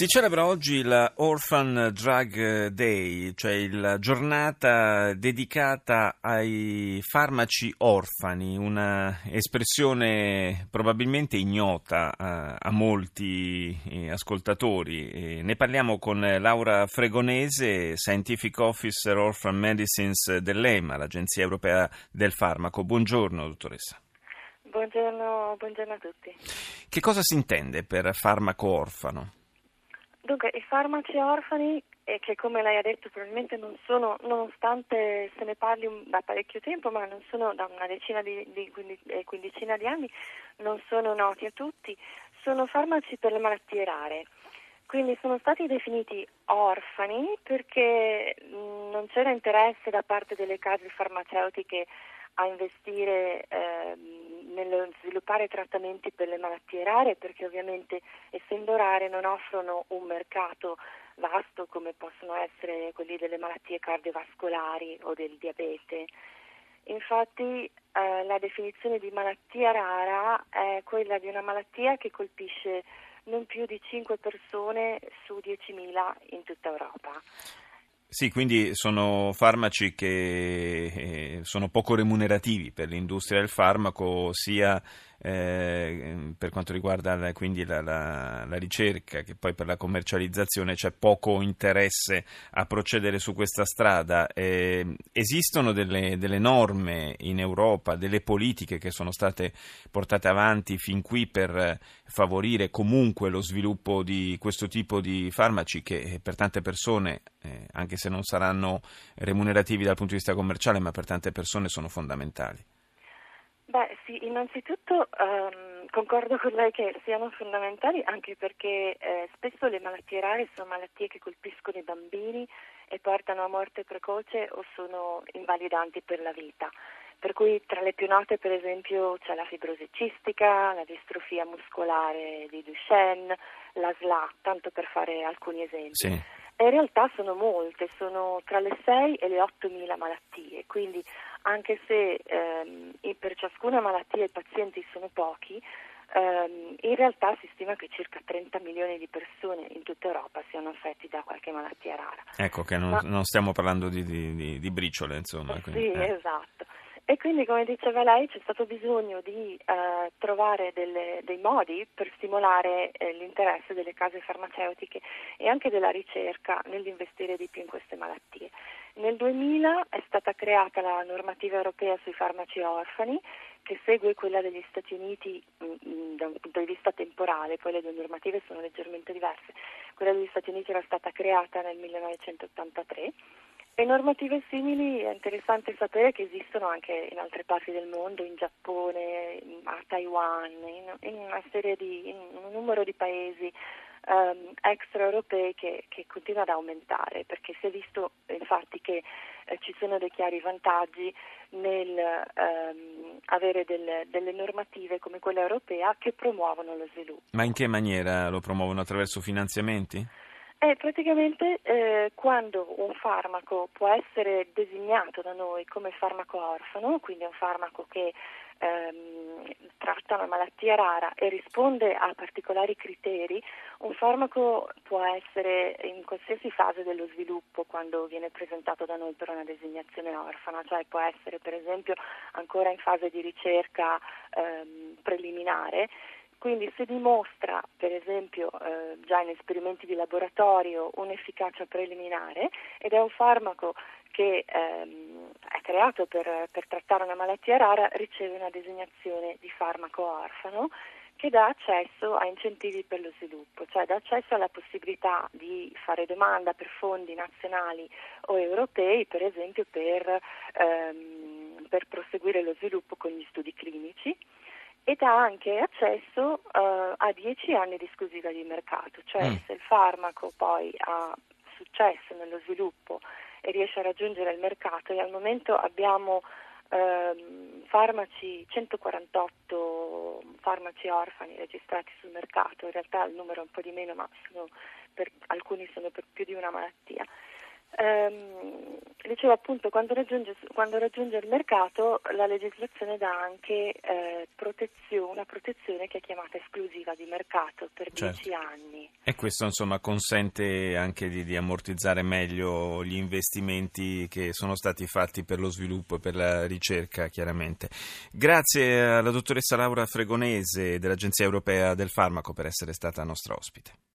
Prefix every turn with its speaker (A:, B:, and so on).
A: Si celebra oggi la Orphan Drug Day, cioè la giornata dedicata ai farmaci orfani, una espressione probabilmente ignota a, a molti eh, ascoltatori. E ne parliamo con Laura Fregonese, Scientific Officer Orphan Medicines dell'EMA, l'Agenzia Europea del Farmaco. Buongiorno, dottoressa.
B: Buongiorno, buongiorno a tutti.
A: Che cosa si intende per farmaco orfano?
B: Dunque, i farmaci orfani, eh, che come lei ha detto probabilmente non sono, nonostante se ne parli un, da parecchio tempo, ma non sono da una decina di, di eh, quindicina di anni, non sono noti a tutti, sono farmaci per le malattie rare. Quindi sono stati definiti orfani perché mh, non c'era interesse da parte delle case farmaceutiche a investire eh, nello sviluppare trattamenti per le malattie rare perché ovviamente essendo rare non offrono un mercato vasto come possono essere quelli delle malattie cardiovascolari o del diabete. Infatti eh, la definizione di malattia rara è quella di una malattia che colpisce non più di 5 persone su 10.000 in tutta Europa.
A: Sì, quindi sono farmaci che eh, sono poco remunerativi per l'industria del farmaco, sia eh, per quanto riguarda la, quindi la, la, la, ricerca che poi per la commercializzazione c'è poco interesse a procedere su questa strada. Eh, esistono delle, delle, norme in Europa, delle politiche che sono state portate avanti fin qui per favorire comunque lo sviluppo di questo tipo di farmaci che per tante persone, eh, anche se non saranno remunerativi dal punto di vista commerciale, ma per tante persone sono fondamentali.
B: Beh sì, innanzitutto um, concordo con lei che siano fondamentali anche perché eh, spesso le malattie rare sono malattie che colpiscono i bambini e portano a morte precoce o sono invalidanti per la vita. Per cui tra le più note per esempio c'è la fibrosi cistica, la distrofia muscolare di Duchenne, la SLA, tanto per fare alcuni esempi.
A: Sì.
B: In realtà sono molte, sono tra le 6 e le 8 mila malattie, quindi anche se ehm, per ciascuna malattia i pazienti sono pochi, ehm, in realtà si stima che circa 30 milioni di persone in tutta Europa siano affetti da qualche malattia rara.
A: Ecco che non, Ma, non stiamo parlando di, di, di, briciole, insomma. Quindi,
B: sì,
A: eh.
B: esatto. E quindi, come diceva lei, c'è stato bisogno di eh, trovare delle, dei modi per stimolare eh, l'interesse delle case farmaceutiche e anche della ricerca nell'investire di più in queste malattie. Nel 2000 è stata creata la normativa europea sui farmaci orfani che segue quella degli Stati Uniti mm, mm, da un punto di vista temporale, poi le due normative sono leggermente diverse. Quella degli Stati Uniti era stata creata nel 1983 e normative simili è interessante sapere che esistono anche in altre parti del mondo, in Giappone, a Taiwan, in, una serie di, in un numero di paesi um, extraeuropei che, che continua ad aumentare, perché si è visto infatti che eh, ci sono dei chiari vantaggi nel um, avere delle, delle normative come quella europea che promuovono lo sviluppo.
A: Ma in che maniera lo promuovono? Attraverso finanziamenti?
B: È praticamente eh, quando un farmaco può essere designato da noi come farmaco orfano, quindi un farmaco che ehm, tratta una malattia rara e risponde a particolari criteri, un farmaco può essere in qualsiasi fase dello sviluppo quando viene presentato da noi per una designazione orfana, cioè può essere per esempio ancora in fase di ricerca ehm, preliminare quindi se dimostra, per esempio, eh, già in esperimenti di laboratorio un'efficacia preliminare ed è un farmaco che ehm, è creato per, per trattare una malattia rara, riceve una designazione di farmaco orfano che dà accesso a incentivi per lo sviluppo, cioè dà accesso alla possibilità di fare domanda per fondi nazionali o europei, per esempio per, ehm, per proseguire lo sviluppo con gli studi clinici ed ha anche accesso uh, a 10 anni di esclusiva di mercato, cioè mm. se il farmaco poi ha successo nello sviluppo e riesce a raggiungere il mercato e al momento abbiamo ehm, farmaci, 148 farmaci orfani registrati sul mercato, in realtà il numero è un po' di meno ma sono per, alcuni sono per più di una malattia. Ehm, dicevo appunto, quando raggiunge, quando raggiunge, il mercato la legislazione dà anche eh, protezione, una protezione che è chiamata esclusiva di mercato per
A: certo.
B: 10 anni.
A: E questo insomma consente anche di, di, ammortizzare meglio gli investimenti che sono stati fatti per lo sviluppo e per la ricerca, chiaramente. Grazie alla dottoressa Laura Fregonese dell'Agenzia Europea del Farmaco per essere stata nostra ospite.